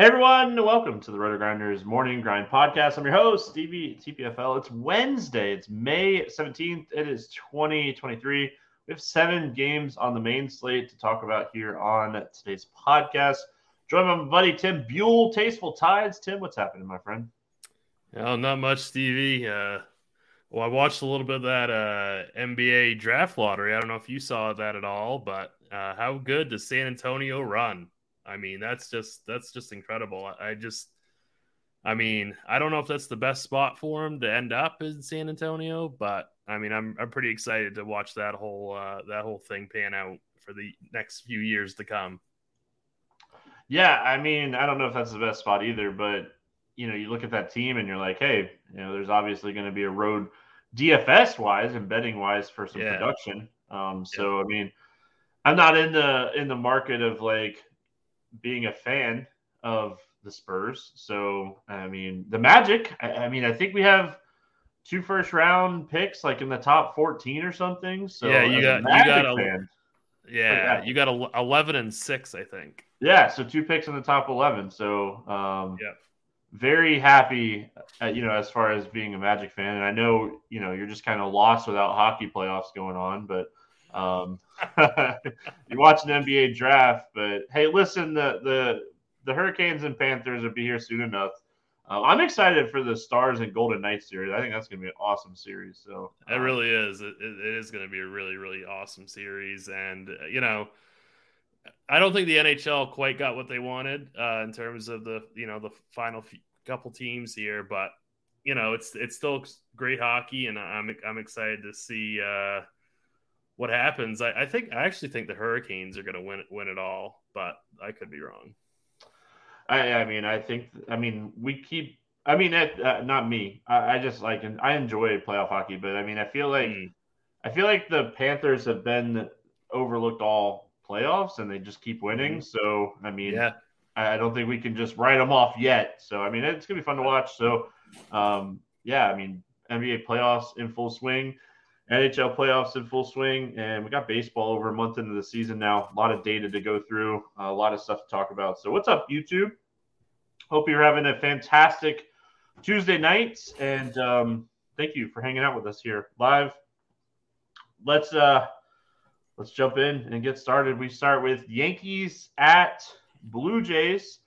Hey everyone, welcome to the Roto Grinders Morning Grind Podcast. I'm your host, Stevie TPFL. It's Wednesday, it's May 17th, it is 2023. We have seven games on the main slate to talk about here on today's podcast. Joined by my buddy Tim Buell, Tasteful Tides. Tim, what's happening, my friend? Oh, not much, Stevie. Uh, well, I watched a little bit of that uh, NBA draft lottery. I don't know if you saw that at all, but uh, how good does San Antonio run? I mean, that's just that's just incredible. I, just I mean, I don't know if that's the best spot for him to end up in San Antonio, but I mean, I'm I'm pretty excited to watch that whole uh, that whole thing pan out for the next few years to come. Yeah, I mean, I don't know if that's the best spot either, but you know, you look at that team and you're like, hey, you know, there's obviously going to be a road DFS wise and betting wise for some yeah. production. Um, so yeah. I mean, I'm not in the in the market of like being a fan of the Spurs. So, I mean, the Magic, I, I, mean, I think we have two first round picks like in the top 14 or something. So, yeah, you got, you got, a, fan, yeah, you got a, 11 and six, I think. Yeah. So, two picks in the top 11. So, um, yeah. Very happy, uh, you know, as far as being a Magic fan, and I know, you know, you're just kind of lost without hockey playoffs going on, but um, you watch an NBA draft, but hey, listen, the the the Hurricanes and Panthers will be here soon enough. Uh, I'm excited for the Stars and Golden Knights series. I think that's going to be an awesome series. So it um, really is. It, it is going to be a really really awesome series, and uh, you know. I don't think the NHL quite got what they wanted uh, in terms of the you know the final few, couple teams here, but you know it's it's still great hockey, and I'm I'm excited to see uh, what happens. I, I think I actually think the Hurricanes are going to win win it all, but I could be wrong. I, I mean, I think I mean we keep. I mean, uh, not me. I, I, just like I enjoy playoff hockey, but I mean, I feel like mm. I feel like the Panthers have been overlooked all playoffs, and they just keep winning. Mm. So I mean, yeah. I don't think we can just write them off yet. So I mean, it's gonna be fun to watch. So um, yeah, I mean, NBA playoffs in full swing. NHL playoffs in full swing, and we got baseball over a month into the season now. A lot of data to go through, a lot of stuff to talk about. So, what's up, YouTube? Hope you're having a fantastic Tuesday night, and um, thank you for hanging out with us here live. Let's uh, let's jump in and get started. We start with Yankees at Blue Jays.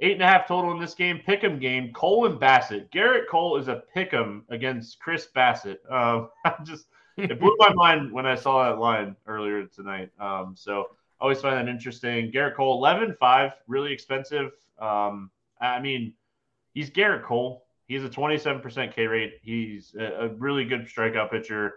Eight and a half total in this game. Pick'em game. Cole and Bassitt. Gerrit Cole is a pick'em against Chris Bassitt. Uh, I'm just it blew my mind when I saw that line earlier tonight. Um, so I always find that interesting. Gerrit Cole, 11 5, really expensive. Um, I mean, he's Gerrit Cole. He's a 27% K rate. He's a, a really good strikeout pitcher.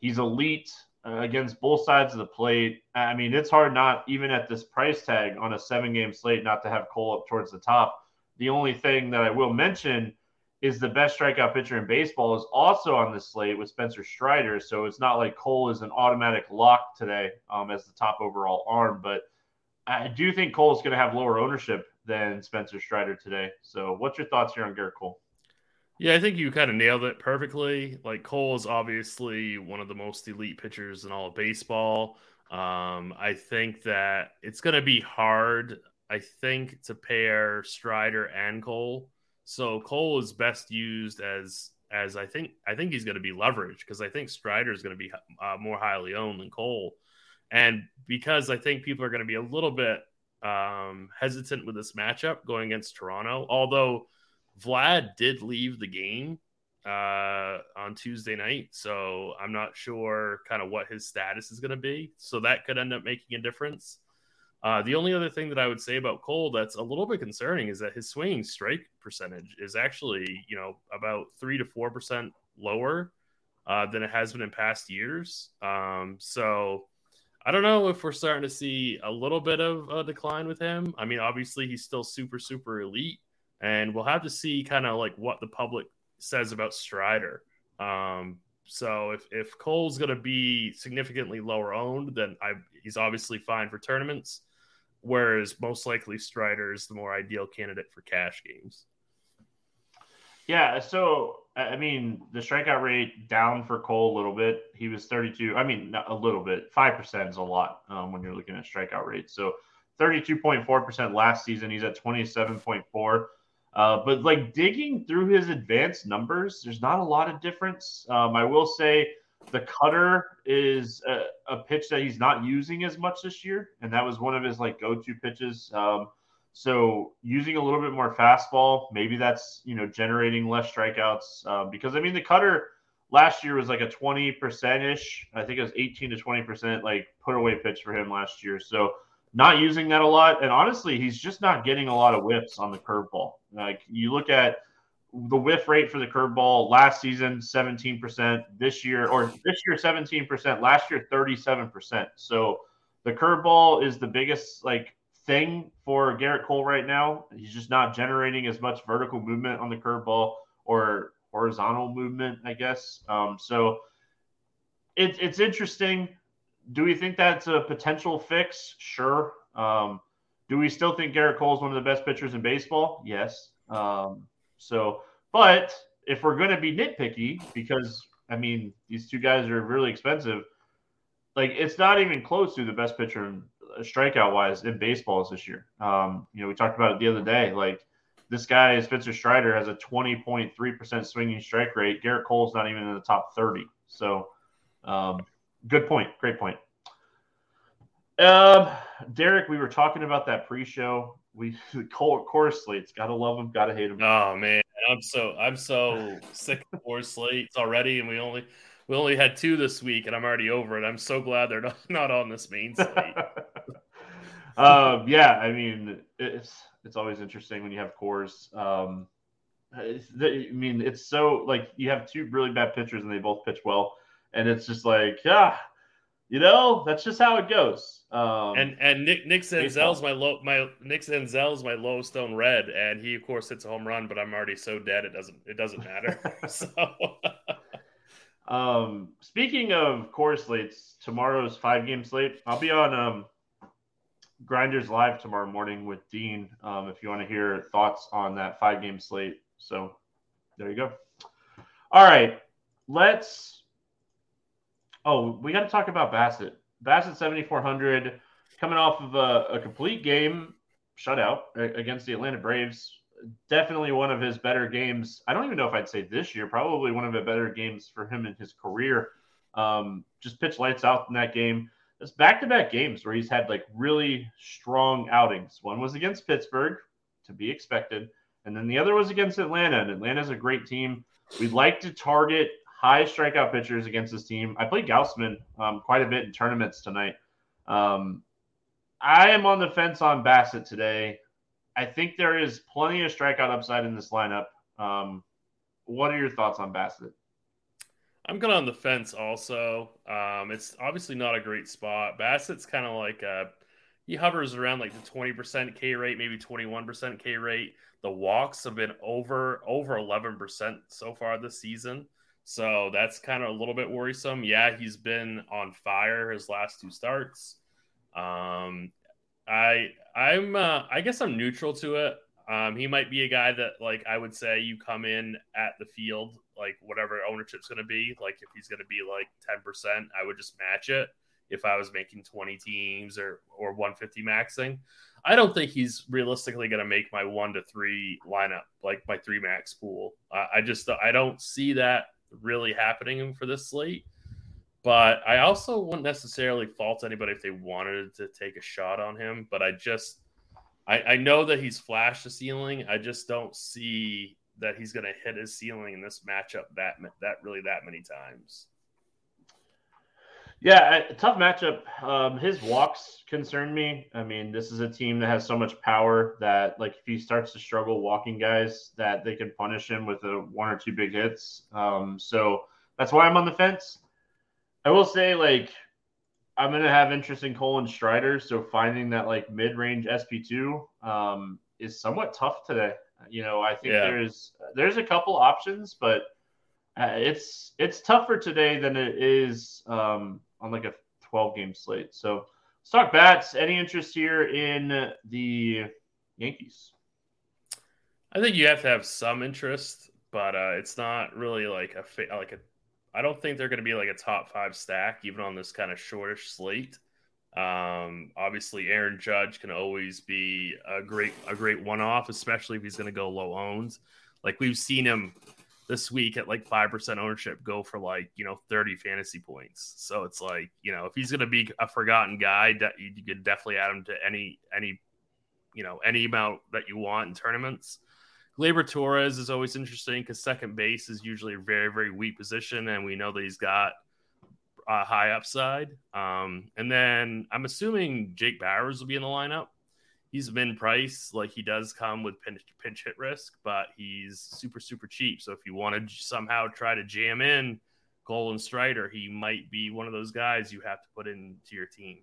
He's elite uh, against both sides of the plate. I mean, it's hard not, even at this price tag on a seven game slate, not to have Cole up towards the top. The only thing that I will mention is the best strikeout pitcher in baseball, is also on the slate with Spencer Strider. So it's not like Cole is an automatic lock today um, as the top overall arm. But I do think Cole is going to have lower ownership than Spencer Strider today. So what's your thoughts here on Gerrit Cole? Yeah, I think you kind of nailed it perfectly. Like Cole is obviously one of the most elite pitchers in all of baseball. Um, I think that it's going to be hard. I think to pair Strider and Cole. So Cole is best used as as I think I think he's going to be leveraged because I think Strider is going to be uh, more highly owned than Cole, and because I think people are going to be a little bit um, hesitant with this matchup going against Toronto. Although Vlad did leave the game uh, on Tuesday night, so I'm not sure kind of what his status is going to be. So that could end up making a difference. Uh, the only other thing that I would say about Cole that's a little bit concerning is that his swinging strike percentage is actually, you know, about three to four percent lower uh, than it has been in past years. Um, so I don't know if we're starting to see a little bit of a decline with him. I mean, obviously he's still super super elite, and we'll have to see kind of like what the public says about Strider. Um, so if if Cole's going to be significantly lower owned, then I, he's obviously fine for tournaments whereas most likely Strider is the more ideal candidate for cash games. Yeah, so I mean, the strikeout rate down for Cole a little bit. He was 32. I mean, a little bit. Five percent is a lot um, when you're looking at strikeout rates. So 32.4 percent last season. He's at 27.4. Uh, but like digging through his advanced numbers, there's not a lot of difference. Um, I will say the cutter is a, a, pitch that he's not using as much this year, and that was one of his like go-to pitches. Um, so using a little bit more fastball, maybe that's you know generating less strikeouts uh, because I mean the cutter last year was like a twenty percent ish. I think it was eighteen to twenty percent like put away pitch for him last year. So not using that a lot, and honestly, he's just not getting a lot of whiffs on the curveball. Like you look at the whiff rate for the curveball last season 17% this year or this year 17% last year 37% so the curveball is the biggest like thing for Gerrit Cole right now. He's just not generating as much vertical movement on the curveball or horizontal movement I guess. Um, so it, it's interesting. Do we think that's a potential fix? Sure. Um, do we still think Gerrit Cole is one of the best pitchers in baseball? Yes. Um, so, but if we're going to be nitpicky, because I mean, these two guys are really expensive, like it's not even close to the best pitcher in, uh, strikeout wise in baseballs this year. Um, you know, we talked about it the other day. Like this guy, Spencer Strider, has a 20.3% swinging strike rate. Gerrit Cole's not even in the top 30. So, um, good point. Great point. Um, Derek, we were talking about that pre-show we Coors slates. Gotta love them. Gotta hate them. Oh man, I'm so I'm so sick of Coors slates already, and we only we only had two this week, and I'm already over it. I'm so glad they're not, not on this main slate. um, yeah, I mean it's it's always interesting when you have Coors. Um, I mean, it's so like you have two really bad pitchers, and they both pitch well, and it's just like yeah, you know, that's just how it goes. Um, and and Nick Nick Senzel's my low my Nick Senzel's my lowstone red, and he of course hits a home run, but I'm already so dead it doesn't it doesn't matter. so. um, speaking of Coors slates, tomorrow's five game slate. I'll be on um, Grinders Live tomorrow morning with Dean. Um, if you want to hear thoughts on that five game slate, so there you go. All right, let's Oh, we got to talk about Bassitt. Bassitt 7,400 coming off of a, a complete game shutout against the Atlanta Braves. Definitely one of his better games. I don't even know if I'd say this year, probably one of the better games for him in his career. Um, just pitch lights out in that game. It's back to back games where he's had like really strong outings. One was against Pittsburgh, to be expected. And then the other was against Atlanta. And Atlanta's a great team. We'd like to target high strikeout pitchers against this team. I played Gausman um, quite a bit in tournaments tonight. Um, I am on the fence on Bassitt today. I think there is plenty of strikeout upside in this lineup. Um, what are your thoughts on Bassitt? I'm kind of on the fence also. Um, it's obviously not a great spot. Bassitt's kind of like a, he hovers around like the 20% K rate, maybe 21% K rate. The walks have been over over 11% so far this season. So that's kind of a little bit worrisome. Yeah, he's been on fire his last two starts. Um, I I'm uh, I guess I'm neutral to it. Um, he might be a guy that, like, I would say you come in at the field, like, whatever ownership's going to be. Like, if he's going to be like 10%, I would just match it if I was making 20 teams or, or 150 maxing. I don't think he's realistically going to make my one to three lineup, like my three max pool. Uh, I just, I don't see that really happening for this slate. But I also wouldn't necessarily fault anybody if they wanted to take a shot on him. But I just, I, I know that he's flashed the ceiling. I just don't see that he's going to hit his ceiling in this matchup that that really that many times. Yeah, a tough matchup. Um, his walks concern me. I mean, this is a team that has so much power that, like, if he starts to struggle walking guys, that they can punish him with a one or two big hits. Um, so that's why I'm on the fence. I will say, like, I'm gonna have interest in Cole and Strider, so finding that like mid-range SP2 um, is somewhat tough today. You know, I think yeah. there's there's a couple options, but uh, it's it's tougher today than it is um, on like a 12 game slate. So let's talk bats. Any interest here in the Yankees? I think you have to have some interest, but uh, it's not really like a like a I don't think they're going to be like a top five stack, even on this kind of shortish slate. Um, obviously, Aaron Judge can always be a great a great one off, especially if he's going to go low owned. Like we've seen him this week at like five percent ownership go for like you know thirty fantasy points. So it's like you know if he's going to be a forgotten guy, you could definitely add him to any any you know any amount that you want in tournaments. Gleyber Torres is always interesting because second base is usually a very, very weak position, and we know that he's got a high upside. Um, and then I'm assuming Jake Bauers will be in the lineup. He's min price, like he does come with pinch, pinch hit risk, but he's super, super cheap. So if you want to somehow try to jam in Golden Strider, he might be one of those guys you have to put into your team.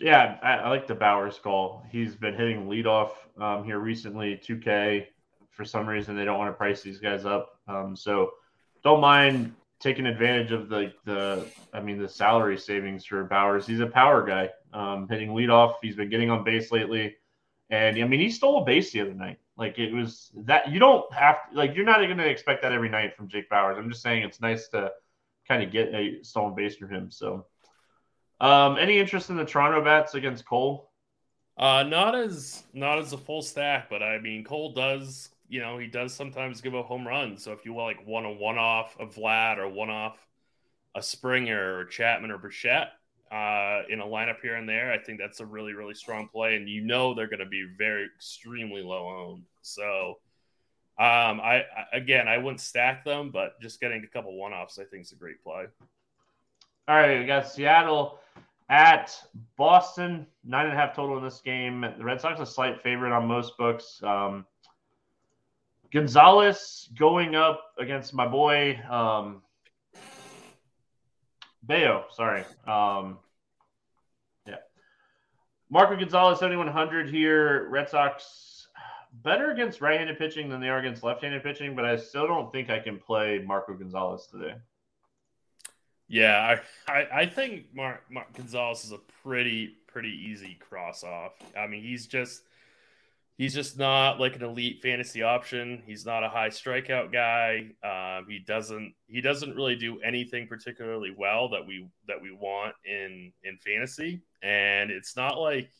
Yeah, I, I, like the Bauers call. He's been hitting leadoff um, here recently, 2K. For some reason, they don't want to price these guys up. Um, so don't mind taking advantage of the, the, I mean, the salary savings for Bauers. He's a power guy, um, hitting leadoff. He's been getting on base lately. And I mean, he stole a base the other night. Like it was that you don't have to, like, you're not going to expect that every night from Jake Bauers. I'm just saying it's nice to kind of get a stolen base from him. So, um, any interest in the Toronto bats against Cole? Uh, not as not as a full stack, but I mean Cole does, you know, he does sometimes give a home run. So if you want like one a one off of Vlad or one off a Springer or Chapman or Bichette uh, in a lineup here and there, I think that's a really really strong play, and you know they're going to be very extremely low owned. So. Um, I, I again, I wouldn't stack them, but just getting a couple one offs, I think is a great play. All right, we got Seattle at Boston, nine and a half total in this game. The Red Sox a slight favorite on most books. Um, Gonzalez going up against my boy um, Bello. Sorry. Um, yeah. Marco Gonzalez, 7,100 here. Red Sox better against right handed pitching than they are against left handed pitching, but I still don't think I can play Marco Gonzalez today. Yeah, I, I, I think Mark, Mark Gonzalez is a pretty pretty easy cross off. I mean, he's just he's just not like an elite fantasy option. He's not a high strikeout guy. Um, he doesn't he doesn't really do anything particularly well that we that we want in in fantasy. And it's not like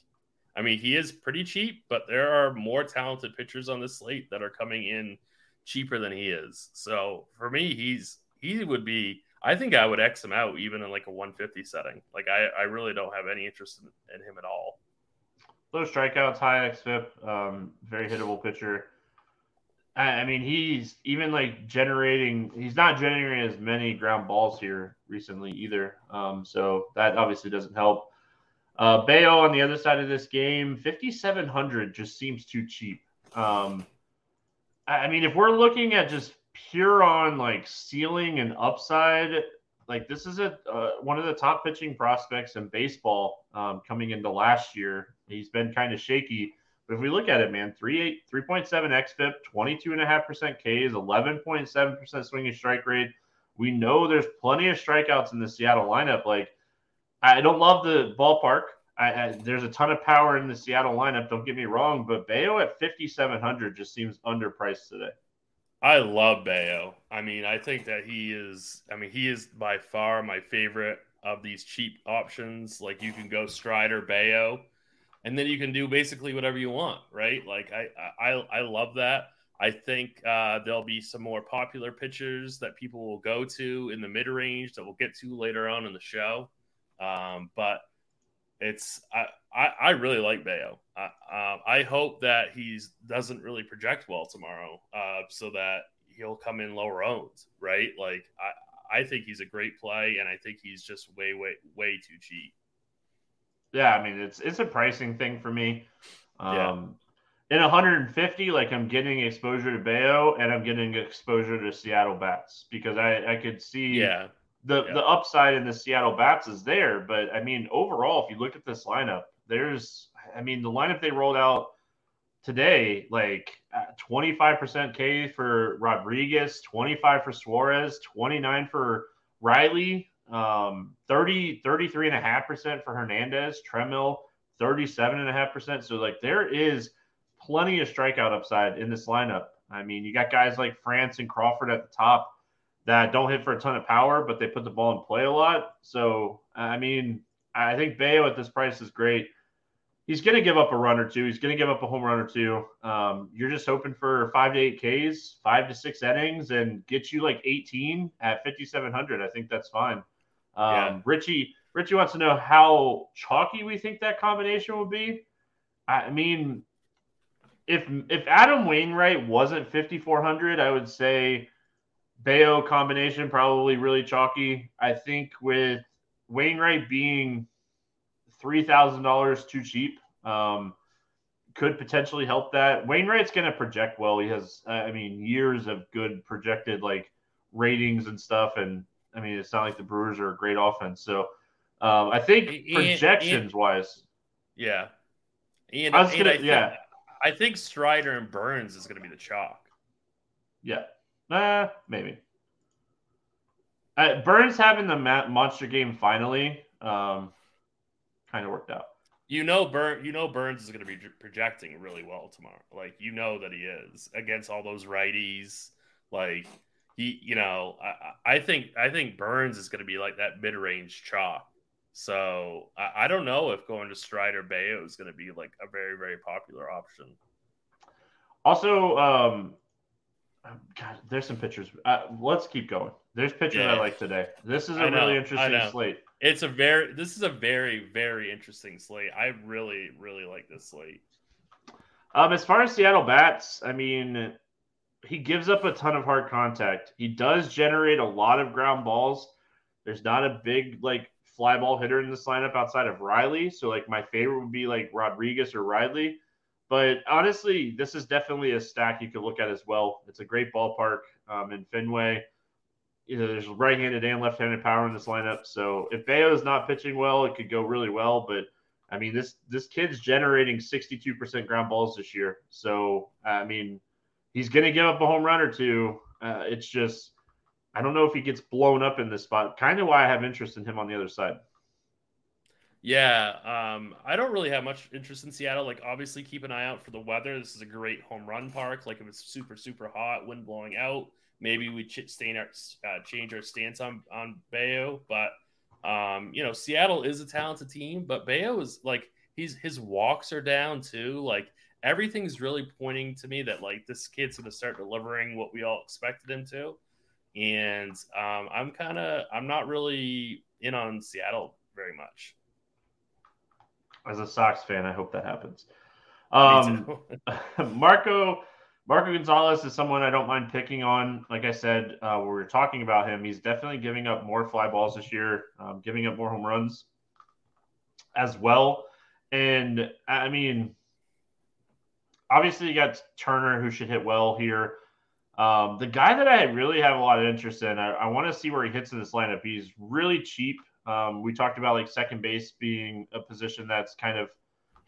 I mean, he is pretty cheap, but there are more talented pitchers on this slate that are coming in cheaper than he is. So for me, he's he would be I think I would X him out even in like a 150 setting. Like I, I really don't have any interest in, in him at all. Low strikeouts, high xFIP, um, very hittable pitcher. I, I, mean, he's even like generating. He's not generating as many ground balls here recently either. Um, so that obviously doesn't help. Uh, Bello on the other side of this game, 5,700 just seems too cheap. Um, I mean, if we're looking at just pure on like ceiling and upside, like this is a uh, one of the top pitching prospects in baseball um, coming into last year. He's been kind of shaky, but if we look at it, man, 3.7 xFIP, 22.5% Ks, 11.7% swinging strike rate. We know there's plenty of strikeouts in the Seattle lineup. Like, I don't love the ballpark. I, I, there's a ton of power in the Seattle lineup. Don't get me wrong, but Bello at 5,700 just seems underpriced today. I love Bello. I mean, I think that he is. I mean, he is by far my favorite of these cheap options. Like you can go Strider, Bello, and then you can do basically whatever you want, right? Like I, I, I love that. I think uh, there'll be some more popular pitchers that people will go to in the mid range that we'll get to later on in the show. Um, but it's I, I, I really like Bello. I, uh, I hope that he doesn't really project well tomorrow, uh, so that he'll come in lower owned, right? Like I I think he's a great play, and I think he's just way way way too cheap. Yeah, I mean it's it's a pricing thing for me. Um, yeah in 150, like I'm getting exposure to Bello and I'm getting exposure to Seattle Bats because I, I could see yeah. the yeah. the upside in the Seattle Bats is there. But I mean, overall, if you look at this lineup, there's I mean the lineup they rolled out today, like 25% K for Rodriguez, 25 for Suarez, 29 for Riley, um, 30, 33.5% for Hernandez, Trammell, 37.5%. So like there is plenty of strikeout upside in this lineup. I mean, you got guys like France and Crawford at the top that don't hit for a ton of power, but they put the ball in play a lot. So, I mean, I think Bello at this price is great. He's going to give up a run or two. He's going to give up a home run or two. Um, you're just hoping for five to eight Ks, five to six innings, and get you like 18 at 5,700. I think that's fine. Um, yeah. Richie Richie wants to know how chalky we think that combination will be. I mean, if if Adam Wainwright wasn't 5400, I would say Bello combination probably really chalky. I think with Wainwright being three thousand dollars too cheap, um, could potentially help that. Wainwright's going to project well. He has, I mean, years of good projected like ratings and stuff, and I mean, it's not like the Brewers are a great offense. So um, I think projections wise, yeah. And, I was gonna, yeah. I think Strider and Burnes is going to be the chalk. Yeah, uh, maybe. Uh, Burnes having the monster game finally um, kind of worked out. You know, Burn. You know, Burnes is going to be projecting really well tomorrow. Like you know that he is against all those righties. Like he, you know, I, I think I think Burnes is going to be like that mid range chalk. So I, I don't know if going to Strider Bello is going to be like a very very popular option. Also, um, God, there's some pictures. Uh, let's keep going. There's pictures yeah. I like today. This is a know, really interesting slate. It's a very this is a very very interesting slate. I really really like this slate. Um, as far as Seattle bats, I mean, he gives up a ton of hard contact. He does generate a lot of ground balls. There's not a big like fly ball hitter in this lineup outside of Riley. So like my favorite would be like Rodriguez or Riley. But honestly, this is definitely a stack you could look at as well. It's a great ballpark um, in Fenway. You know, there's right-handed and left-handed power in this lineup. So if is not pitching well, it could go really well. But I mean, this this kid's generating 62% ground balls this year. So I mean, he's going to give up a home run or two. Uh, it's just I don't know if he gets blown up in this spot. Kind of why I have interest in him on the other side. Yeah, um, I don't really have much interest in Seattle. Like, obviously, keep an eye out for the weather. This is a great home run park. Like, if it's super, super hot, wind blowing out, maybe we ch- our, uh, change our stance on on Bello. But um, you know, Seattle is a talented team, but Bello is like he's his walks are down too. Like, everything's really pointing to me that like this kid's going to start delivering what we all expected him to and um, I'm kind of I'm not really in on Seattle very much. As a Sox fan, I hope that happens. Um, Marco Marco Gonzalez is someone I don't mind picking on. Like I said, uh, we were talking about him. He's definitely giving up more fly balls this year, um, giving up more home runs as well. And I mean, obviously you got Turner who should hit well here. Um, the guy that I really have a lot of interest in, I, I want to see where he hits in this lineup. He's really cheap. Um, we talked about like second base being a position that's kind of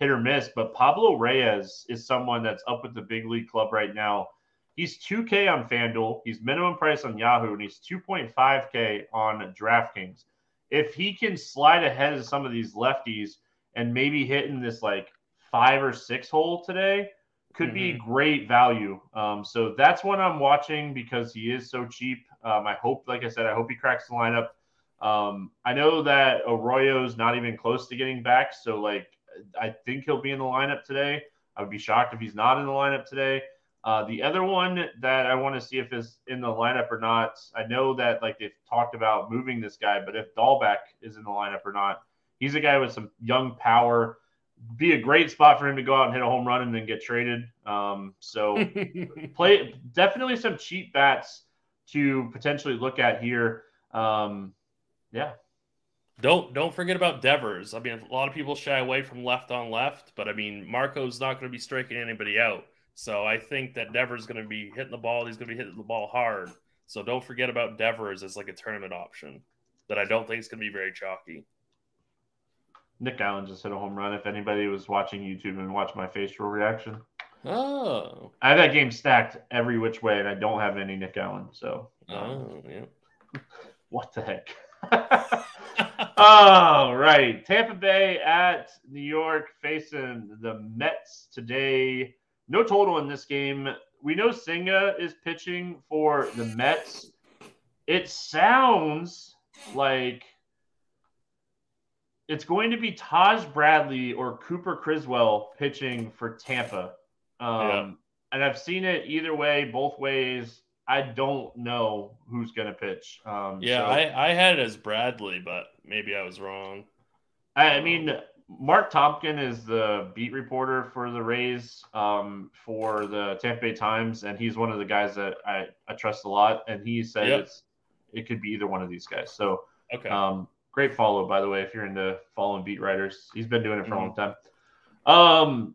hit or miss, but Pablo Reyes is someone that's up with the big league club right now. He's 2K on FanDuel. He's minimum price on Yahoo, and he's 2.5K on DraftKings. If he can slide ahead of some of these lefties and maybe hitting this like five or six hole today could mm-hmm. be great value. Um, so that's one I'm watching because he is so cheap. Um, I hope, like I said, I hope he cracks the lineup. Um, I know that Arroyo's not even close to getting back, so like I think he'll be in the lineup today. I would be shocked if he's not in the lineup today. Uh, the other one that I want to see if is in the lineup or not, I know that like they've talked about moving this guy, but if Dalbec is in the lineup or not, he's a guy with some young power. Be a great spot for him to go out and hit a home run and then get traded. Um, so play definitely some cheap bats to potentially look at here. Um, yeah. Don't don't forget about Devers. I mean, a lot of people shy away from left on left, but I mean, Marco's not going to be striking anybody out. So I think that Devers is going to be hitting the ball. He's going to be hitting the ball hard. So don't forget about Devers as like a tournament option that I don't think is going to be very chalky. Nick Allen just hit a home run. If anybody was watching YouTube and watched my facial reaction, oh, I have that game stacked every which way, and I don't have any Nick Allen. So, oh yeah, what the heck? All right, Tampa Bay at New York facing the Mets today. No total in this game. We know Senga is pitching for the Mets. It sounds like it's going to be Taj Bradley or Cooper Criswell pitching for Tampa. Um, yeah. And I've seen it either way, both ways. I don't know who's going to pitch. Um, yeah, so. I, I had it as Bradley, but maybe I was wrong. I mean, Mark Topkin is the beat reporter for the Rays um, for the Tampa Bay Times, and he's one of the guys that I, I trust a lot. And he said yep. it could be either one of these guys. So okay, um, great follow by the way if you're into following beat writers. He's been doing it for mm-hmm. a long time. Um,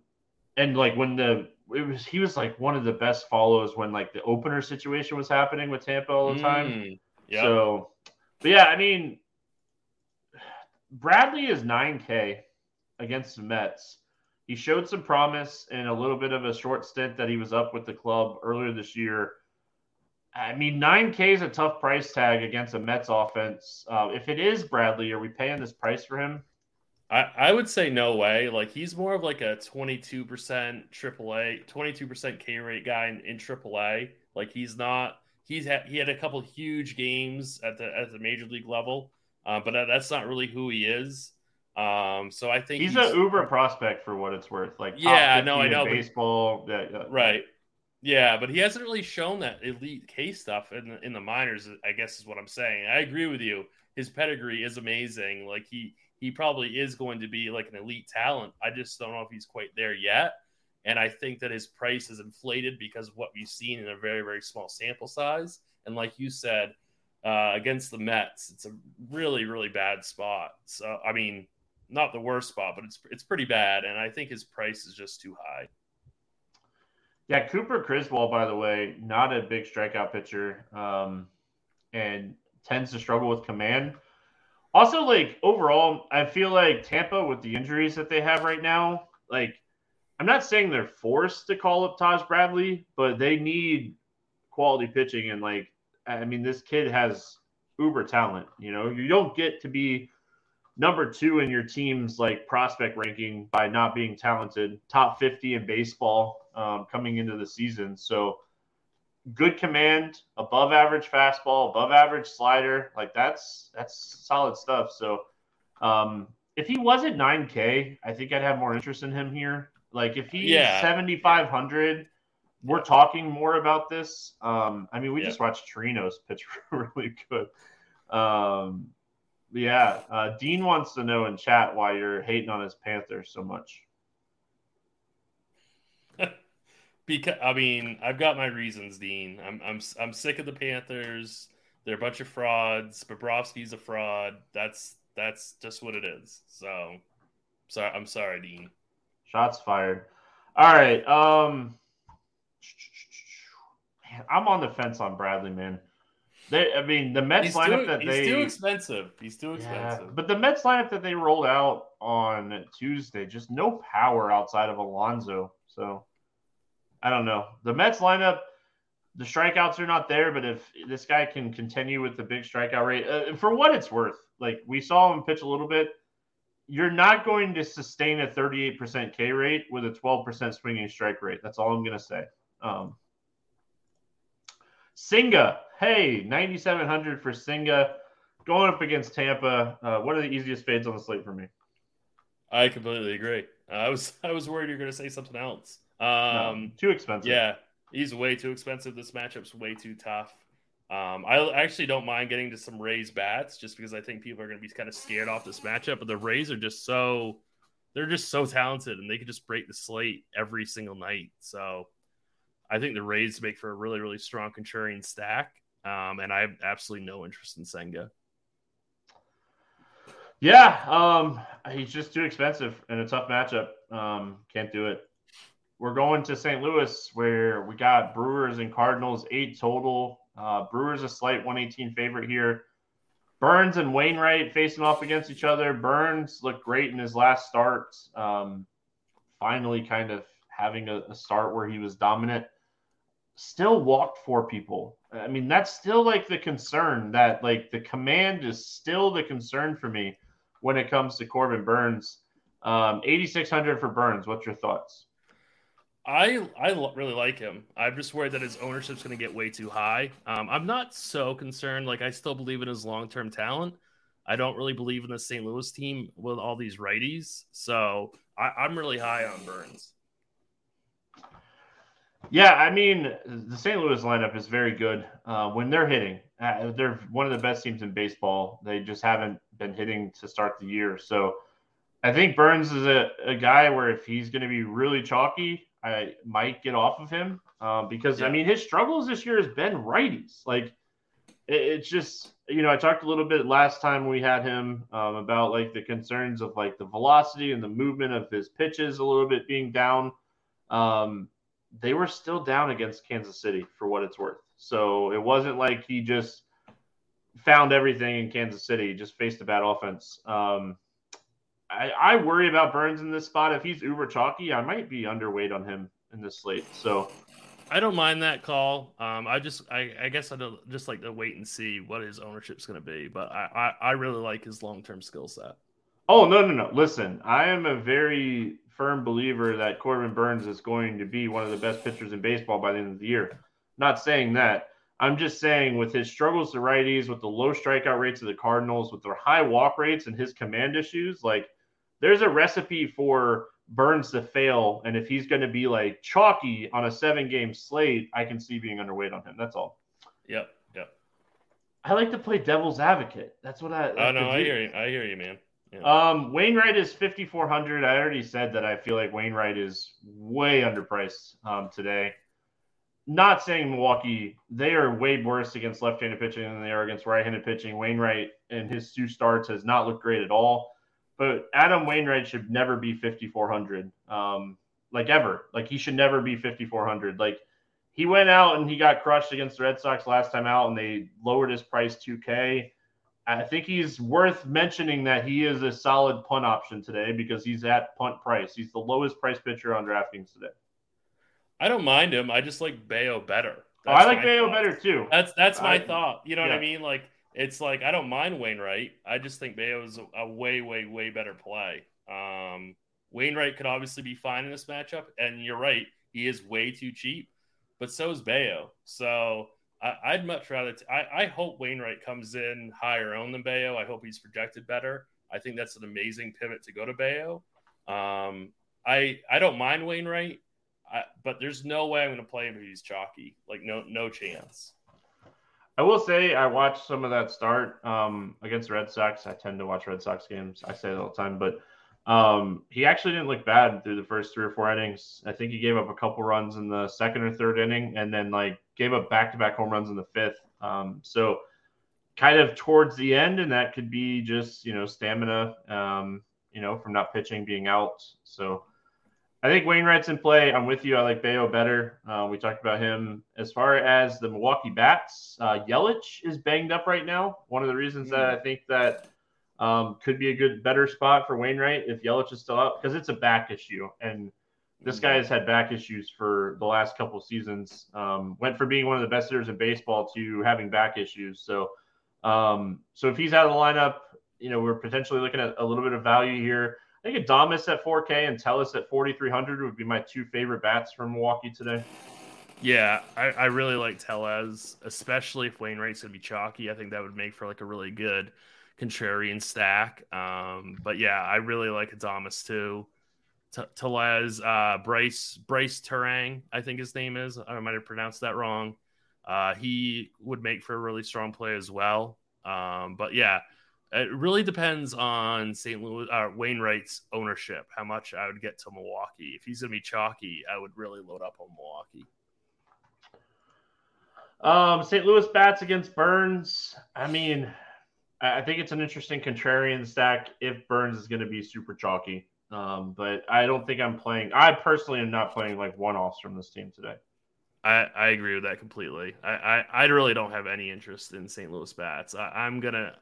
and like when the it was he was like one of the best follows when like the opener situation was happening with Tampa all the time. Mm, yep. So, but yeah, I mean, Bradley is 9K against the Mets. He showed some promise in a little bit of a short stint that he was up with the club earlier this year. I mean, 9K is a tough price tag against a Mets offense. Uh, if it is Bradley, are we paying this price for him? I, I would say no way. Like he's more of like a 22% AAA, 22% K rate guy in, in AAA. Like he's not. He's had he had a couple huge games at the at the major league level, uh, but that's not really who he is. Um, so I think he's, he's an uber prospect for what it's worth. Like yeah, no, I know baseball, but, yeah, right? Yeah, but he hasn't really shown that elite K stuff in the, in the minors. I guess is what I'm saying. I agree with you. His pedigree is amazing. Like he he probably is going to be like an elite talent. I just don't know if he's quite there yet. And I think that his price is inflated because of what we've seen in a very, very small sample size. And like you said, uh, against the Mets, it's a really, really bad spot. So, I mean, not the worst spot, but it's it's pretty bad. And I think his price is just too high. Yeah, Cooper Criswell, by the way, not a big strikeout pitcher, um, and tends to struggle with command. Also, like overall, I feel like Tampa with the injuries that they have right now, like I'm not saying they're forced to call up Taj Bradley, but they need quality pitching. And like, I mean, this kid has uber talent. You know, you don't get to be number two in your team's like prospect ranking by not being talented, top 50 in baseball um, coming into the season. So good command, above average fastball, above average slider. Like that's that's solid stuff. So um, if he was at 9K, I think I'd have more interest in him here. Like if he's yeah. 7,500, we're talking more about this. Um, I mean, we yeah. just watched Chirinos pitch really good. Um, yeah, uh, Dean wants to know in chat why you're hating on his Panthers so much. Because I mean, I've got my reasons, Dean. I'm I'm I'm sick of the Panthers. They're a bunch of frauds. Bobrovsky's a fraud. That's that's just what it is. So, sorry, I'm sorry, Dean. Shots fired. All right. Um, man, I'm on the fence on Bradley, man. They, I mean, the Mets he's lineup too, that he's they too expensive. He's too expensive. Yeah, but the Mets lineup that they rolled out on Tuesday, just no power outside of Alonso. So I don't know. The Mets lineup, the strikeouts are not there, but if this guy can continue with the big strikeout rate, uh, for what it's worth, like we saw him pitch a little bit, you're not going to sustain a 38% K rate with a 12% swinging strike rate. That's all I'm going to say. Um, Senga, hey, 9,700 for Senga going up against Tampa. Uh, what are the easiest fades on the slate for me? I completely agree. I was I was worried you're going to say something else. Um, no, too expensive. Yeah, he's way too expensive. This matchup's way too tough. Um, I actually don't mind getting to some Rays bats just because I think people are going to be kind of scared off this matchup. But the Rays are just so they're just so talented and they can just break the slate every single night. So I think the Rays make for a really really strong contrarian stack. Um, and I have absolutely no interest in Senga. Yeah, um, he's just too expensive in a tough matchup. Um, can't do it. We're going to St. Louis where we got Brewers and Cardinals, eight total. Uh, Brewers a slight 118 favorite here. Burnes and Wainwright facing off against each other. Burnes looked great in his last start. Um, finally, kind of having a, a, start where he was dominant. Still walked four people. I mean, that's still like the concern that like the command is still the concern for me when it comes to Corbin Burnes. Um, 8,600 for Burnes. What's your thoughts? I I really like him. I'm just worried that his ownership's going to get way too high. Um, I'm not so concerned. Like I still believe in his long term talent. I don't really believe in the St. Louis team with all these righties. So I, am really high on Burnes. Yeah, I mean the St. Louis lineup is very good uh, when they're hitting. Uh, they're one of the best teams in baseball. They just haven't been hitting to start the year. So I think Burnes is a, a guy where if he's going to be really chalky, I might get off of him uh, because yeah. I mean his struggles this year has been righties. Like it, it's just you know I talked a little bit last time we had him um, about like the concerns of like the velocity and the movement of his pitches a little bit being down. Um, they were still down against Kansas City for what it's worth. So it wasn't like he just found everything in Kansas City, just faced a bad offense. Um, I, I worry about Burnes in this spot. If he's uber chalky, I might be underweight on him in this slate. So I don't mind that call. Um, I just, I, I guess I don't just like to wait and see what his ownership's going to be. But I, I, I really like his long term skill set. Oh no, no, no! Listen, I am a very firm believer that Corbin Burnes is going to be one of the best pitchers in baseball by the end of the year. Not saying that. I'm just saying with his struggles to righties, with the low strikeout rates of the Cardinals, with their high walk rates and his command issues, like there's a recipe for Burnes to fail. And if he's going to be like chalky on a seven game slate, I can see being underweight on him. That's all. Yep. Yep. I like to play devil's advocate. That's what I. Like oh no, I hear you. I hear you, man. Yeah. Um, Wainwright is 5,400. I already said that I feel like Wainwright is way underpriced um, today. Not saying Milwaukee, they are way worse against left handed pitching than they are against right handed pitching. Wainwright and his two starts has not looked great at all. But Adam Wainwright should never be 5,400, um, like ever. Like he should never be 5,400. Like he went out and he got crushed against the Red Sox last time out, and they lowered his price 2K. I think he's worth mentioning that he is a solid punt option today because he's at punt price. He's the lowest price pitcher on DraftKings today. I don't mind him. I just like Bello better. oh, I like Bello better too. That's that's my I, thought. You know yeah. what I mean? Like it's like I don't mind Wainwright. I just think Bello is a, a way, way, way better play. Um, Wainwright could obviously be fine in this matchup, and you're right, he is way too cheap, but so is Bello. So I, would much rather. T- I, I hope Wainwright comes in higher owned than Bello. I hope he's projected better. I think that's an amazing pivot to go to Bello. Um, I I don't mind Wainwright, I, but there's no way I'm going to play him if he's chalky. Like no no chance. I will say I watched some of that start um, against the Red Sox. I tend to watch Red Sox games. I say that all the time, but um, he actually didn't look bad through the first three or four innings. I think he gave up a couple runs in the second or third inning, and then like gave up back-to-back home runs in the fifth. Um, so kind of towards the end, and that could be just you know stamina, um, you know, from not pitching, being out. So I think Wainwright's in play. I'm with you. I like Bello better. Uh, we talked about him. As far as the Milwaukee Bats, uh, Yelich is banged up right now. One of the reasons that I think that um, could be a good, better spot for Wainwright if Yelich is still out because it's a back issue. And this guy has had back issues for the last couple seasons. Um, went from being one of the best hitters in baseball to having back issues. So, um, so if he's out of the lineup, you know, we're potentially looking at a little bit of value here. I think Adames at 4K and Tellez at 4,300 would be my two favorite bats from Milwaukee today. Yeah, I, I really like Tellez, especially if Wainwright's going to be chalky. I think that would make for like a really good contrarian stack. Um, but yeah, I really like Adames too. T- uh, Bryce Bryce Turang, I think his name is. I might have pronounced that wrong. Uh, he would make for a really strong play as well. Um, but yeah, it really depends on St. Louis uh, Wainwright's ownership. How much I would get to Milwaukee. If he's going to be chalky, I would really load up on Milwaukee. Um, St. Louis bats against Burnes. I mean, I think it's an interesting contrarian stack if Burnes is going to be super chalky. Um, but I don't think I'm playing. I personally am not playing like one offs from this team today. I, I agree with that completely. I, I, I really don't have any interest in St. Louis bats. I, I'm gonna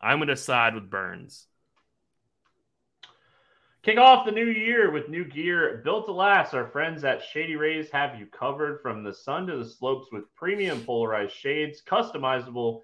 I'm gonna side with Burnes. Kick off the new year with new gear built to last. Our friends at Shady Rays have you covered from the sun to the slopes with premium polarized shades, customizable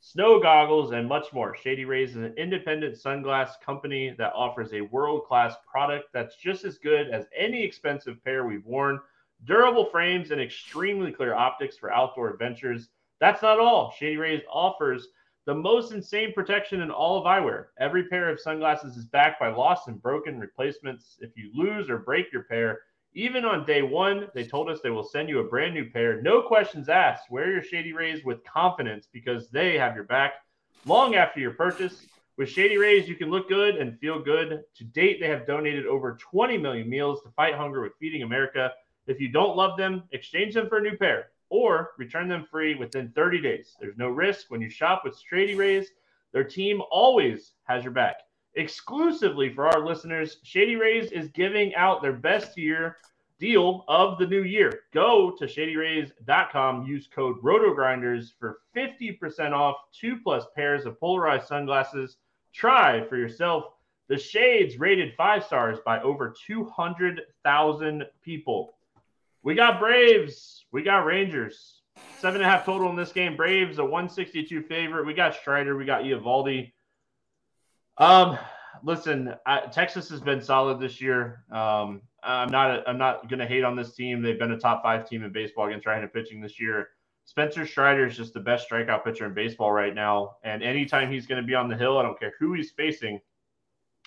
snow goggles, and much more. Shady Rays is an independent sunglass company that offers a world class product that's just as good as any expensive pair we've worn. Durable frames and extremely clear optics for outdoor adventures. That's not all. Shady Rays offers the most insane protection in all of eyewear. Every pair of sunglasses is backed by lost and broken replacements. If you lose or break your pair, even on day one, they told us they will send you a brand new pair. No questions asked. Wear your Shady Rays with confidence because they have your back long after your purchase. With Shady Rays, you can look good and feel good. To date, they have donated over 20 million meals to fight hunger with Feeding America. If you don't love them, exchange them for a new pair or return them free within 30 days. There's no risk when you shop with Shady Rays. Their team always has your back. Exclusively for our listeners, Shady Rays is giving out their best year deal of the new year. Go to shadyrays.com, use code RotoGrinders for 50% off two plus pairs of polarized sunglasses. Try for yourself the shades rated five stars by over 200,000 people. We got Braves. We got Rangers. Seven and a half total in this game. Braves a 162 favorite. We got Strider. We got Eovaldi. Um, listen, I, Texas has been solid this year. Um, I'm not. A, I'm not to hate on this team. They've been a top five team in baseball against right-handed pitching this year. Spencer Strider is just the best strikeout pitcher in baseball right now. And anytime he's going to be on the hill, I don't care who he's facing,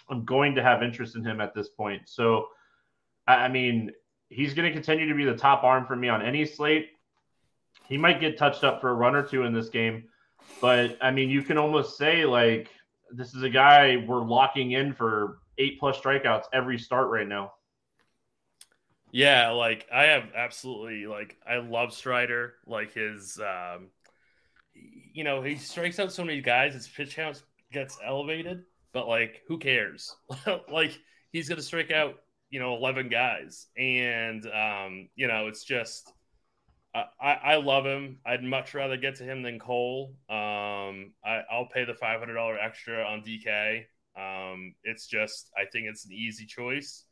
I'm going to have interest in him at this point. So, I mean, he's going to continue to be the top arm for me on any slate. He might get touched up for a run or two in this game, but I mean, you can almost say like this is a guy we're locking in for eight plus strikeouts every start right now. Yeah, like I have absolutely like I love Strider. Like his, um, you know, he strikes out so many guys. His pitch count gets elevated, but like who cares? like he's gonna strike out you know 11 guys and um, you know it's just I, I love him. I'd much rather get to him than Cole. Um, I, will pay the five hundred dollar extra on DK. Um, it's just I think it's an easy choice.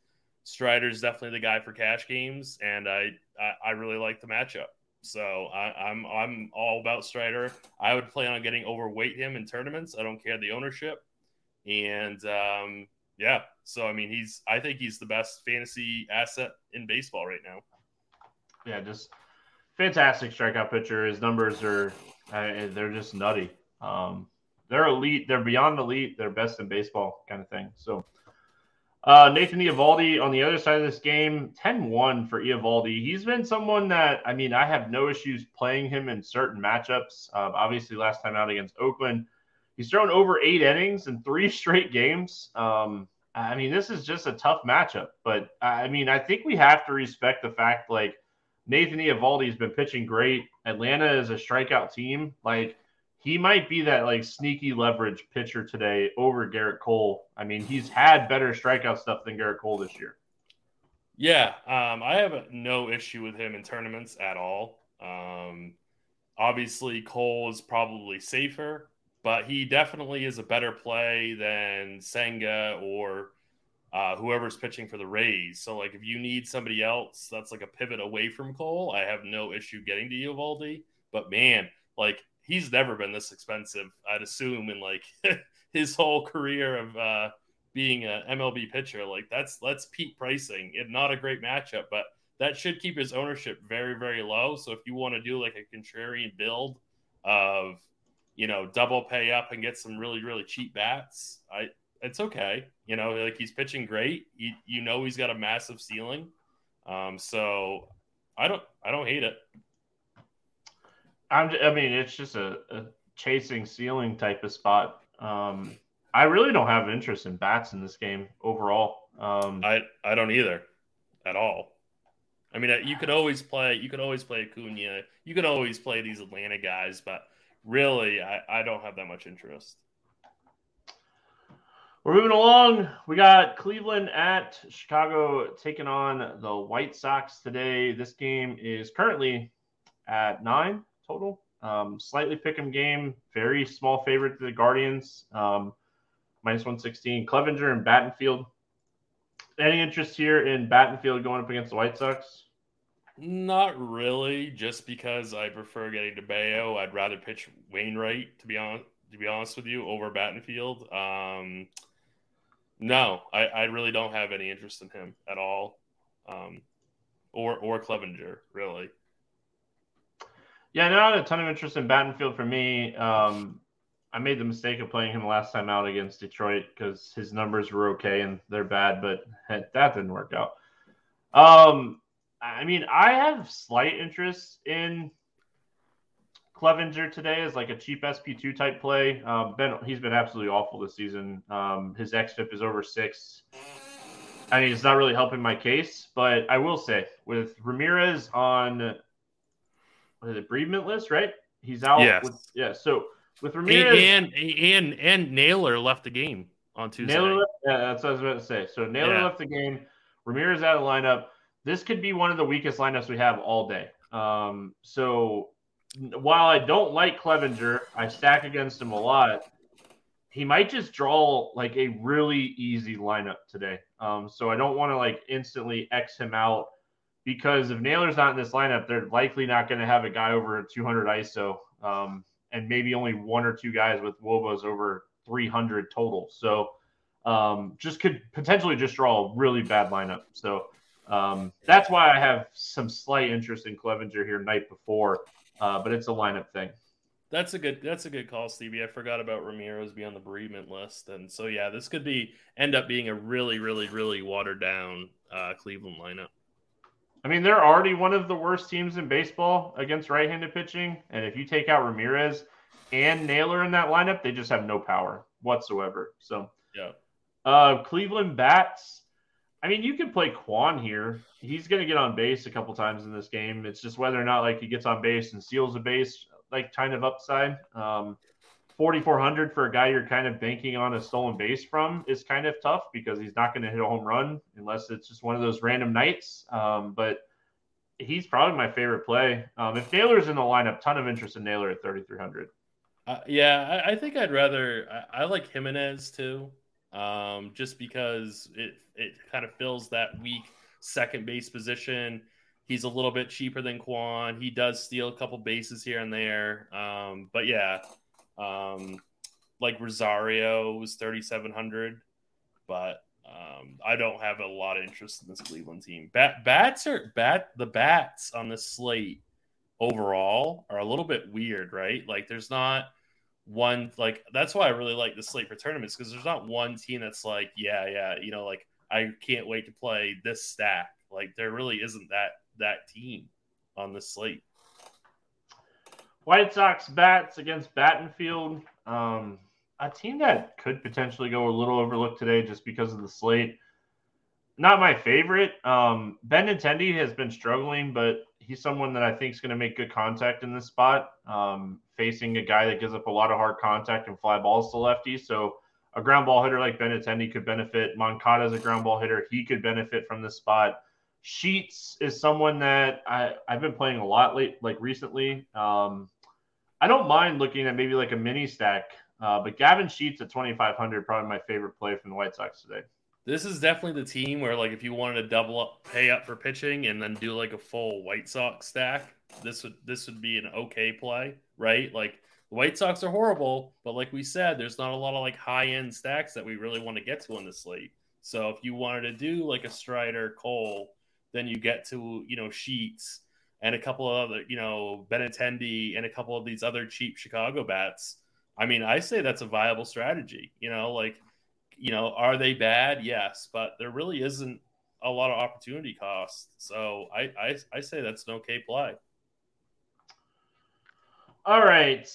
Strider's definitely the guy for cash games, and I I, I really like the matchup. So I, am I'm, I'm all about Strider. I would plan on getting overweight him in tournaments. I don't care the ownership, and um, yeah. So I mean, he's I think he's the best fantasy asset in baseball right now. Yeah, just fantastic strikeout pitcher. His numbers are uh, they're just nutty. Um, they're elite. They're beyond elite. They're best in baseball, kind of thing. So. Uh, Nathan Eovaldi on the other side of this game, 10 1 for Eovaldi. He's been someone that, I mean, I have no issues playing him in certain matchups. Uh, obviously, last time out against Oakland, He's thrown over eight innings in three straight games. Um, I mean, this is just a tough matchup. But I mean, I think we have to respect the fact like Nathan Eovaldi has been pitching great. Atlanta is a strikeout team. Like he might be that like sneaky leverage pitcher today over Gerrit Cole. I mean, he's had better strikeout stuff than Gerrit Cole this year. Yeah, um, I have no issue with him in tournaments at all. Um, obviously, Cole is probably safer but he definitely is a better play than Senga or uh, whoever's pitching for the Rays. So, like, if you need somebody else that's like a pivot away from Cole, I have no issue getting to Eovaldi. But man, like, he's never been this expensive. I'd assume in like his whole career of uh, being an MLB pitcher. Like that's that's peak pricing and not a great matchup, but that should keep his ownership very very low. So if you want to do like a contrarian build of you know double pay up and get some really really cheap bats, I it's okay. You know, like he's pitching great. You, you know he's got a massive ceiling. Um, so I don't I don't hate it. I'm, I mean, it's just a, a chasing ceiling type of spot. Um, I really don't have interest in bats in this game overall. Um, I I don't either, at all. I mean, you could always play. You could always play Acuna. You could always play these Atlanta guys, but really, I, I don't have that much interest. We're moving along. We got Cleveland at Chicago taking on the White Sox today. This game is currently at nine total. Um, slightly pick 'em game. Very small favorite to the Guardians. Um, minus 116. Clevinger and Battenfield. Any interest here in Battenfield going up against the White Sox? Not really, just because I prefer getting to Bello. I'd rather pitch Wainwright to be honest. To be honest with you, over Battenfield. Um, no, I, I really don't have any interest in him at all, um, or or Clevinger really. Yeah, not a ton of interest in Battenfield for me. Um, I made the mistake of playing him last time out against Detroit because his numbers were okay and they're bad, but that didn't work out. Um, I mean, I have slight interest in Clevinger today as like a cheap SP2 type play. Uh, ben, he's been absolutely awful this season. Um, his XFIP is over six. I mean, it's not really helping my case, but I will say with Ramirez on the bereavement list, right? He's out. Yes. With, yeah. So with Ramirez and and and Naylor left the game on Tuesday. Naylor, yeah, that's what I was about to say. So Naylor yeah. left the game. Ramirez out of the lineup. This could be one of the weakest lineups we have all day. Um, so while I don't like Clevinger, I stack against him a lot. He might just draw like a really easy lineup today. Um, so I don't want to like instantly X him out because if Naylor's not in this lineup, they're likely not going to have a guy over 200 ISO, um, and maybe only one or two guys with Wobos over 300 total. So um, just could potentially just draw a really bad lineup. So um, that's why I have some slight interest in Clevinger here night before, uh, but it's a lineup thing. That's a good. That's a good call, Stevie. I forgot about Ramirez being on the bereavement list, and so yeah, this could be end up being a really, really, really watered down uh, Cleveland lineup. I mean, they're already one of the worst teams in baseball against right-handed pitching, and if you take out Ramirez and Naylor in that lineup, they just have no power whatsoever. So, yeah. Uh, Cleveland bats. I mean, you can play Kwan here. He's going to get on base a couple times in this game. It's just whether or not like he gets on base and seals a base, like kind of upside. Um, 4,400 for a guy you're kind of banking on a stolen base from is kind of tough because he's not going to hit a home run unless it's just one of those random nights. Um, but he's probably my favorite play. Um, if Naylor's in the lineup, ton of interest in Naylor at 3,300. Uh, yeah, I, I, think I'd rather. I, I like Giménez too, um, just because it it kind of fills that weak second base position. He's a little bit cheaper than Kwan. He does steal a couple bases here and there. Um, but yeah, um, like Rosario was 3,700, but um, I don't have a lot of interest in this Cleveland team. Bat, bats are bat. The bats on this slate overall are a little bit weird, right? Like there's not one like that's why I really like the slate for tournaments because there's not one team that's like yeah yeah you know like I can't wait to play this stack. Like there really isn't that that team on the slate. White Sox bats against Battenfield. Um, a team that could potentially go a little overlooked today just because of the slate. Not my favorite. Um, ben Benintendi has been struggling, but he's someone that I think is going to make good contact in this spot, um, facing a guy that gives up a lot of hard contact and fly balls to lefty. So a ground ball hitter like Benintendi could benefit. Moncada is a ground ball hitter. He could benefit from this spot. Sheets is someone that I, I've been playing a lot late, like recently. Um, I don't mind looking at maybe like a mini stack, uh, but Gavin Sheets at 2,500 probably my favorite play from the White Sox today. This is definitely the team where like if you wanted to double up, pay up for pitching, and then do like a full White Sox stack, this would this would be an okay play, right? Like the White Sox are horrible, but like we said, there's not a lot of like high end stacks that we really want to get to on the slate. So if you wanted to do like a Strider, Cole, then you get to you know Sheets and a couple of other you know Benintendi and a couple of these other cheap Chicago bats. I mean, I say that's a viable strategy. You know, like you know, are they bad? Yes, but there really isn't a lot of opportunity cost. So I I, I say that's an okay play. All right.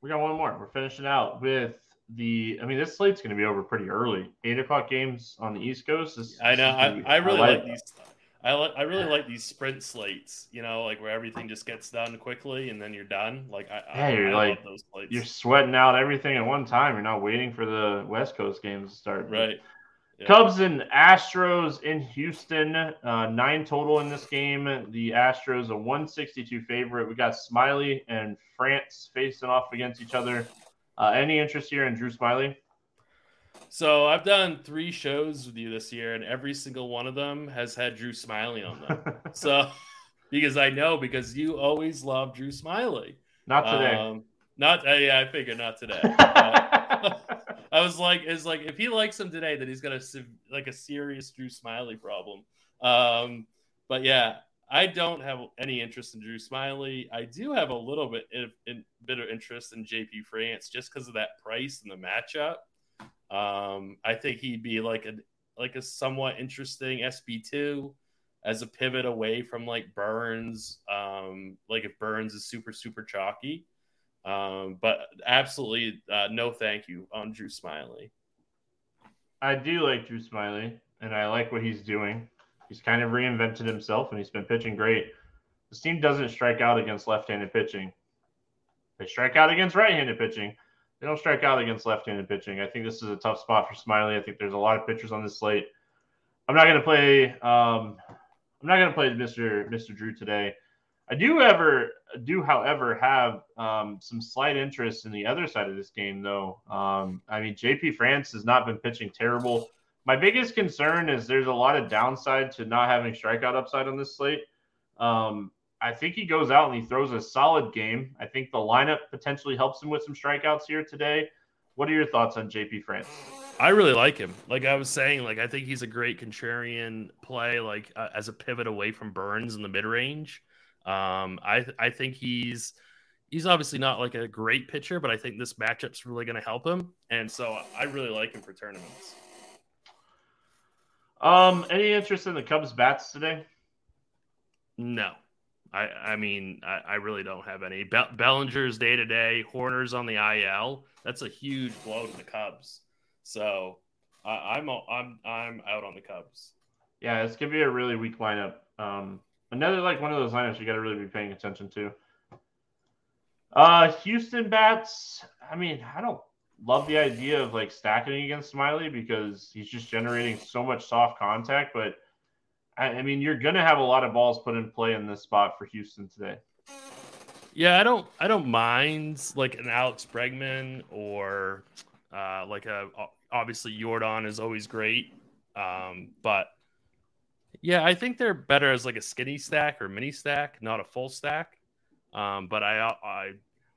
We got one more. We're finishing out with the. I mean, this slate's going to be over pretty early. Eight o'clock games on the East Coast. This, I know. I, I really like, like these. I like. I really like these sprint slates. You know, like where everything just gets done quickly and then you're done. Like I. Yeah, you're I like those slates. You're sweating out everything at one time. You're not waiting for the West Coast games to start. Right. Yeah. Cubs and Astros in Houston. Uh, nine total in this game. The Astros a 162 favorite. We got Smyly and France facing off against each other. Uh, any interest here in Drew Smyly? So I've done three shows with you this year, and every single one of them has had Drew Smyly on them. so because I know because you always love Drew Smyly. Not today. Um, not uh, yeah, I figured not today. Uh, I was like, it's like if he likes him today, then he's got a like a serious Drew Smyly problem. Um, but yeah, I don't have any interest in Drew Smyly. I do have a little bit of, in, bit of interest in JP France just because of that price and the matchup. Um, I think he'd be like a like a somewhat interesting SP two as a pivot away from like Burnes. Um, like if Burnes is super super chalky. Um, but absolutely uh, no thank you on Drew Smyly. I do like Drew Smyly, and I like what he's doing. He's kind of reinvented himself, and he's been pitching great. This team doesn't strike out against left-handed pitching. They strike out against right-handed pitching. They don't strike out against left-handed pitching. I think this is a tough spot for Smyly. I think there's a lot of pitchers on this slate. I'm not going to play. Um, I'm not going to play Mr. Mr. Drew today. I do ever do, however, have um, some slight interest in the other side of this game, though. Um, I mean, JP France has not been pitching terrible. My biggest concern is there's a lot of downside to not having strikeout upside on this slate. Um, I think he goes out and he throws a solid game. I think the lineup potentially helps him with some strikeouts here today. What are your thoughts on JP France? I really like him. Like I was saying, like I think he's a great contrarian play, like uh, as a pivot away from Burnes in the mid range. Um, I I think he's he's obviously not like a great pitcher, but I think this matchup's really going to help him, and so I really like him for tournaments. Um, any interest in the Cubs bats today? No, I I mean I, I really don't have any. Be- Bellinger's day to day, Hoerner's on the IL. That's a huge blow to the Cubs. So I, I'm I'm I'm out on the Cubs. Yeah, it's gonna be a really weak lineup. Um, Another like one of those lineups you got to really be paying attention to. Uh, Houston bats. I mean, I don't love the idea of like stacking against Smyly because he's just generating so much soft contact. But I, mean, you're gonna have a lot of balls put in play in this spot for Houston today. Yeah, I don't. I don't mind like an Alex Bregman or uh, like a obviously Yordan is always great, um, but yeah, I think they're better as like a skinny stack or mini stack, not a full stack. Um, but I, I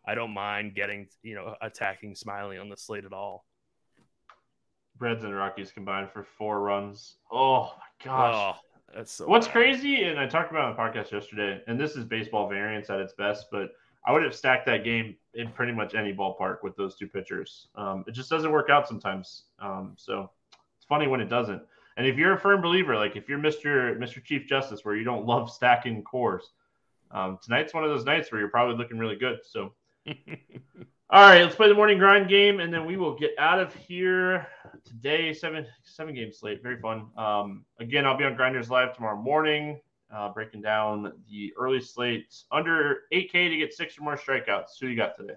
I don't mind getting you know attacking Smyly on the slate at all. Reds and Rockies combined for four runs. Oh my gosh. Oh, that's so What's bad. crazy, and I talked about on the podcast yesterday, and this is baseball variance at its best, but I would have stacked that game in pretty much any ballpark with those two pitchers. Um, it just doesn't work out sometimes. Um, so it's funny when it doesn't. And if you're a firm believer, like if you're Mr. Mr. Chief Justice, where you don't love stacking Coors, um, tonight's one of those nights where you're probably looking really good. So, all right, let's play the morning grind game, and then we will get out of here today. Seven seven game slate, very fun. Um, again, I'll be on Grinders Live tomorrow morning, uh, breaking down the early slates under 8K to get six or more strikeouts. Who you got today?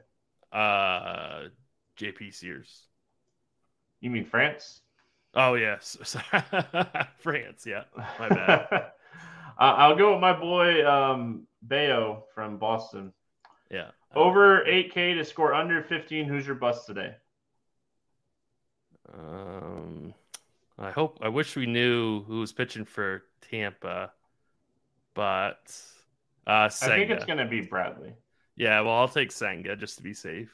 Uh, JP Sears. You mean France? Oh yes, France. Yeah, my bad. uh, I'll go with my boy um, Bello from Boston. Yeah, over eight K to score under fifteen. Who's your bust today? Um, I hope. I wish we knew who was pitching for Tampa, but uh, Senga. I think it's going to be Bradley. Yeah, well, I'll take Senga just to be safe.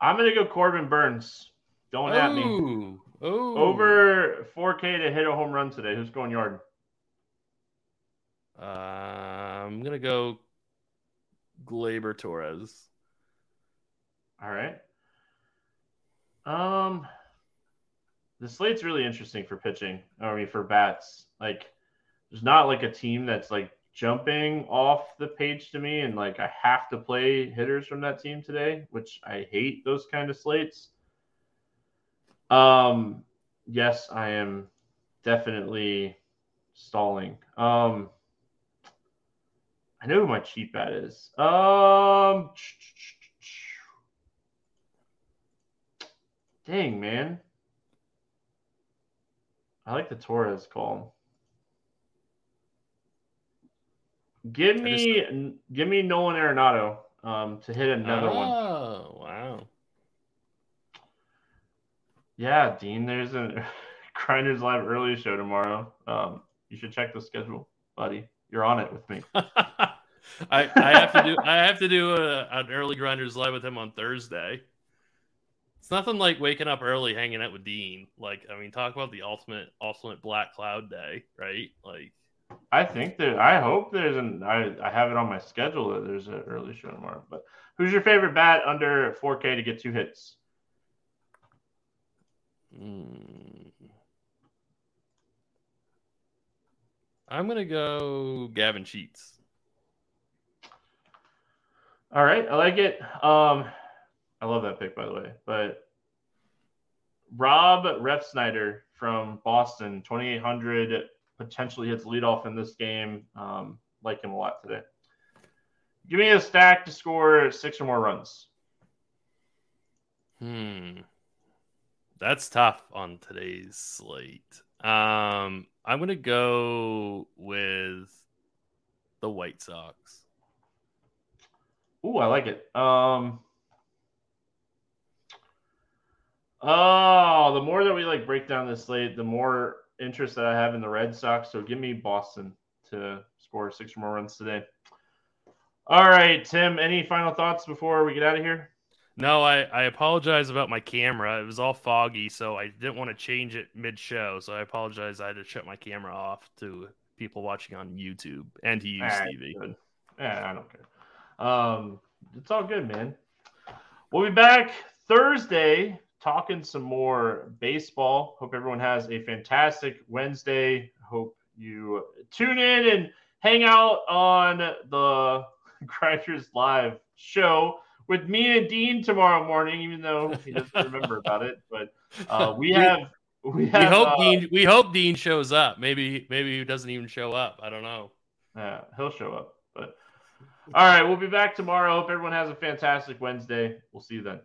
I'm going to go Corbin Burnes. Don't at me. Ooh. Ooh. Over 4K to hit a home run today. Who's going yard? Uh, I'm gonna go Gleyber Torres. All right. Um, the slate's really interesting for pitching. I mean, for bats. Like, there's not like a team that's like jumping off the page to me, and like I have to play hitters from that team today, which I hate those kind of slates. Um, yes, I am definitely stalling. Um, I know who my cheap bet is. Um, dang man, I like the Torres call. Give me, just... give me Nolan Arenado um, to hit another oh, one. Oh wow! Yeah, Dean, there's a Grinders Live early show tomorrow. Um, you should check the schedule, buddy. You're on it with me. I, I have to do I have to do a, an early Grinders Live with him on Thursday. It's nothing like waking up early, hanging out with Dean. Like, I mean, talk about the ultimate ultimate black cloud day, right? Like, I think that I hope there's an I, I have it on my schedule that there's an early show tomorrow. But who's your favorite bat under 4K to get two hits? Hmm. I'm gonna go Gavin Sheets. All right, I like it. Um, I love that pick, by the way. But Rob Refsnyder from Boston, 2,800, potentially hits leadoff in this game. Um, like him a lot today. Give me a stack to score six or more runs. Hmm. That's tough on today's slate. Um, I'm gonna go with the White Sox. Ooh, I like it. Um, oh, the more that we like break down this slate, the more interest that I have in the Red Sox. So give me Boston to score six or more runs today. All right, Tim. Any final thoughts before we get out of here? No, I, I apologize about my camera. It was all foggy, so I didn't want to change it mid show. So I apologize. I had to shut my camera off to people watching on YouTube and to you, right, Stevie. Yeah, I don't care. Um, it's all good, man. We'll be back Thursday talking some more baseball. Hope everyone has a fantastic Wednesday. Hope you tune in and hang out on the Grinders Live show with me and Dean tomorrow morning, even though he doesn't remember about it. But uh, we have we have. We hope uh, Dean. We hope Dean shows up. Maybe maybe he doesn't even show up. I don't know. Yeah, he'll show up. But all right, we'll be back tomorrow. Hope everyone has a fantastic Wednesday. We'll see you then.